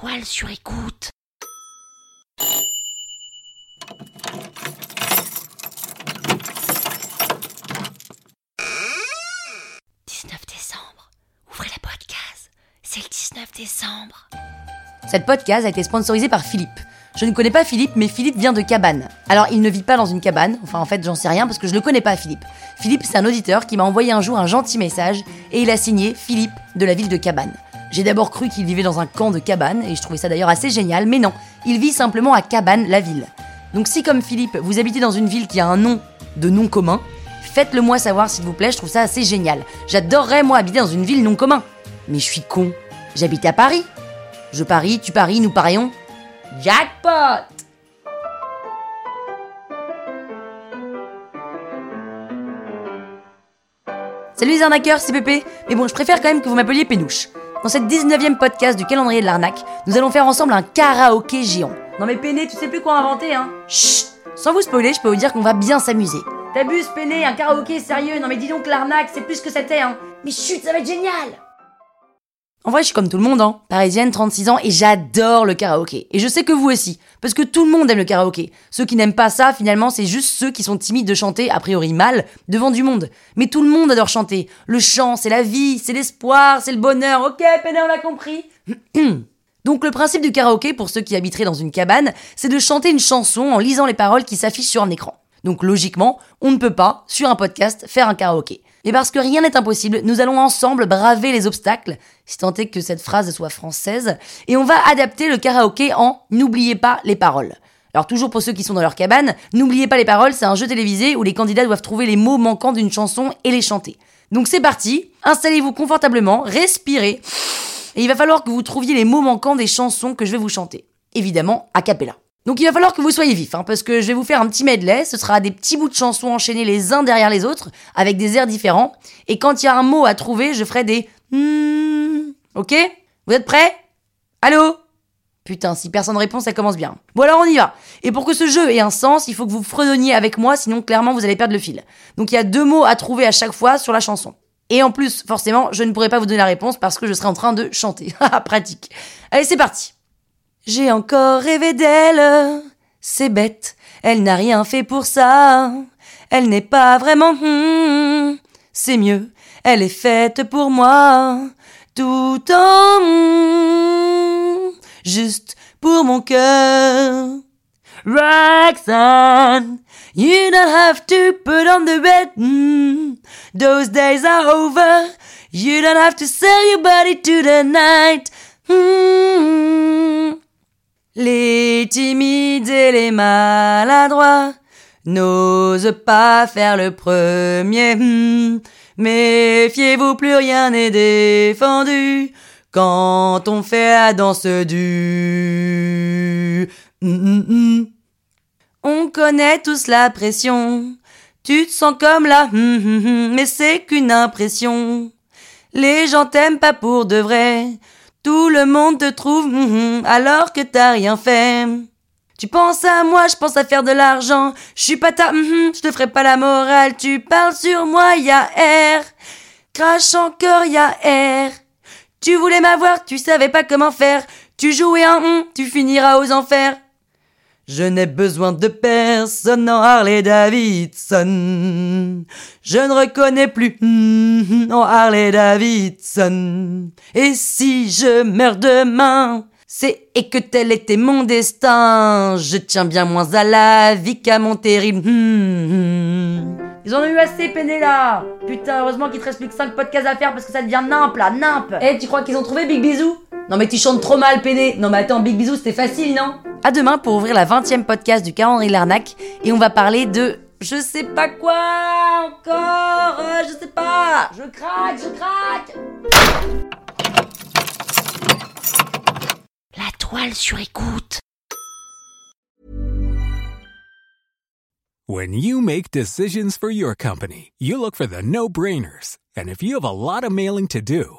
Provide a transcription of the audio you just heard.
toile sur écoute. « 19 décembre. Ouvrez la podcast. C'est le 19 décembre. Cette podcast a été sponsorisée par Philippe. Je ne connais pas Philippe, mais Philippe vient de Cabane. Alors, il ne vit pas dans une cabane, enfin en fait j'en sais rien parce que je le connais pas Philippe. Philippe, c'est un auditeur qui m'a envoyé un jour un gentil message et il a signé Philippe de la ville de Cabane. J'ai d'abord cru qu'il vivait dans un camp de cabane et je trouvais ça d'ailleurs assez génial, mais non, il vit simplement à Cabane, la ville. Donc si comme Philippe, vous habitez dans une ville qui a un nom de nom commun, faites-le moi savoir s'il vous plaît, je trouve ça assez génial. J'adorerais moi habiter dans une ville non commun. Mais je suis con. J'habite à Paris. Je parie, tu paries, nous parions. Jackpot Salut les arnaqueurs, c'est Pépé. Mais bon, je préfère quand même que vous m'appeliez Pénouche. Dans cette 19ème podcast du calendrier de l'arnaque, nous allons faire ensemble un karaoké géant. Non mais Péné, tu sais plus quoi inventer, hein Chut Sans vous spoiler, je peux vous dire qu'on va bien s'amuser. T'abuses, Péné, un karaoké sérieux Non mais dis donc l'arnaque, c'est plus que c'était, hein Mais chut, ça va être génial en vrai, je suis comme tout le monde, hein. Parisienne, 36 ans, et j'adore le karaoké. Et je sais que vous aussi. Parce que tout le monde aime le karaoké. Ceux qui n'aiment pas ça, finalement, c'est juste ceux qui sont timides de chanter, a priori mal, devant du monde. Mais tout le monde adore chanter. Le chant, c'est la vie, c'est l'espoir, c'est le bonheur. Ok, Péné, on l'a compris. Donc le principe du karaoké, pour ceux qui habiteraient dans une cabane, c'est de chanter une chanson en lisant les paroles qui s'affichent sur un écran. Donc logiquement, on ne peut pas, sur un podcast, faire un karaoké. Mais parce que rien n'est impossible, nous allons ensemble braver les obstacles, si tant est que cette phrase soit française, et on va adapter le karaoké en N'oubliez pas les paroles. Alors toujours pour ceux qui sont dans leur cabane, N'oubliez pas les paroles, c'est un jeu télévisé où les candidats doivent trouver les mots manquants d'une chanson et les chanter. Donc c'est parti, installez-vous confortablement, respirez, et il va falloir que vous trouviez les mots manquants des chansons que je vais vous chanter. Évidemment, a cappella. Donc il va falloir que vous soyez vif, hein, parce que je vais vous faire un petit medley, ce sera des petits bouts de chansons enchaînés les uns derrière les autres, avec des airs différents, et quand il y a un mot à trouver, je ferai des hmm, ok? Vous êtes prêts? Allô? Putain, si personne répond, ça commence bien. Bon alors on y va. Et pour que ce jeu ait un sens, il faut que vous fredonniez avec moi, sinon clairement vous allez perdre le fil. Donc il y a deux mots à trouver à chaque fois sur la chanson. Et en plus, forcément, je ne pourrai pas vous donner la réponse parce que je serai en train de chanter. Pratique. Allez, c'est parti. J'ai encore rêvé d'elle, c'est bête, elle n'a rien fait pour ça, elle n'est pas vraiment hmm, c'est mieux, elle est faite pour moi, tout en hmm, juste pour mon cœur. Roxanne, you don't have to put on the bed, hmm, those days are over, you don't have to sell your body to the night. Les timides et les maladroits n'osent pas faire le premier. Hmm. Méfiez-vous, plus rien n'est défendu quand on fait la danse du. Hmm, hmm, on connaît tous la pression. Tu te sens comme là, mais c'est qu'une impression. Les gens t'aiment pas pour de vrai. Tout le monde te trouve hum, alors que t'as rien fait. Tu penses à moi, je pense à faire de l'argent. Je suis pas ta, hum, je te ferai pas la morale. Tu parles sur moi, y a R. Crache encore, y a R. Tu voulais m'avoir, tu savais pas comment faire. Tu jouais un hum, tu finiras aux enfers. Je n'ai besoin de personne en Harley Davidson. Je ne reconnais plus hmm, en Harley Davidson. Et si je meurs demain, c'est et que tel était mon destin. Je tiens bien moins à la vie qu'à mon terrible. hmm. Ils en ont eu assez, peiné là Putain, heureusement qu'il te reste plus que 5 podcasts à faire parce que ça devient nimp là, nimp Eh, tu crois qu'ils ont trouvé Big Bisou? Non mais tu chantes trop mal, peiné Non mais attends, Big Bisou c'était facile, non? À demain pour ouvrir la 20ème podcast du calendrier l'arnaque et on va parler de... Je sais pas quoi encore. Euh, Je sais pas. Je craque, je craque. La toile sur écoute. When you make decisions for your company, you look for the no brainers. And if you have a lot of mailing to do,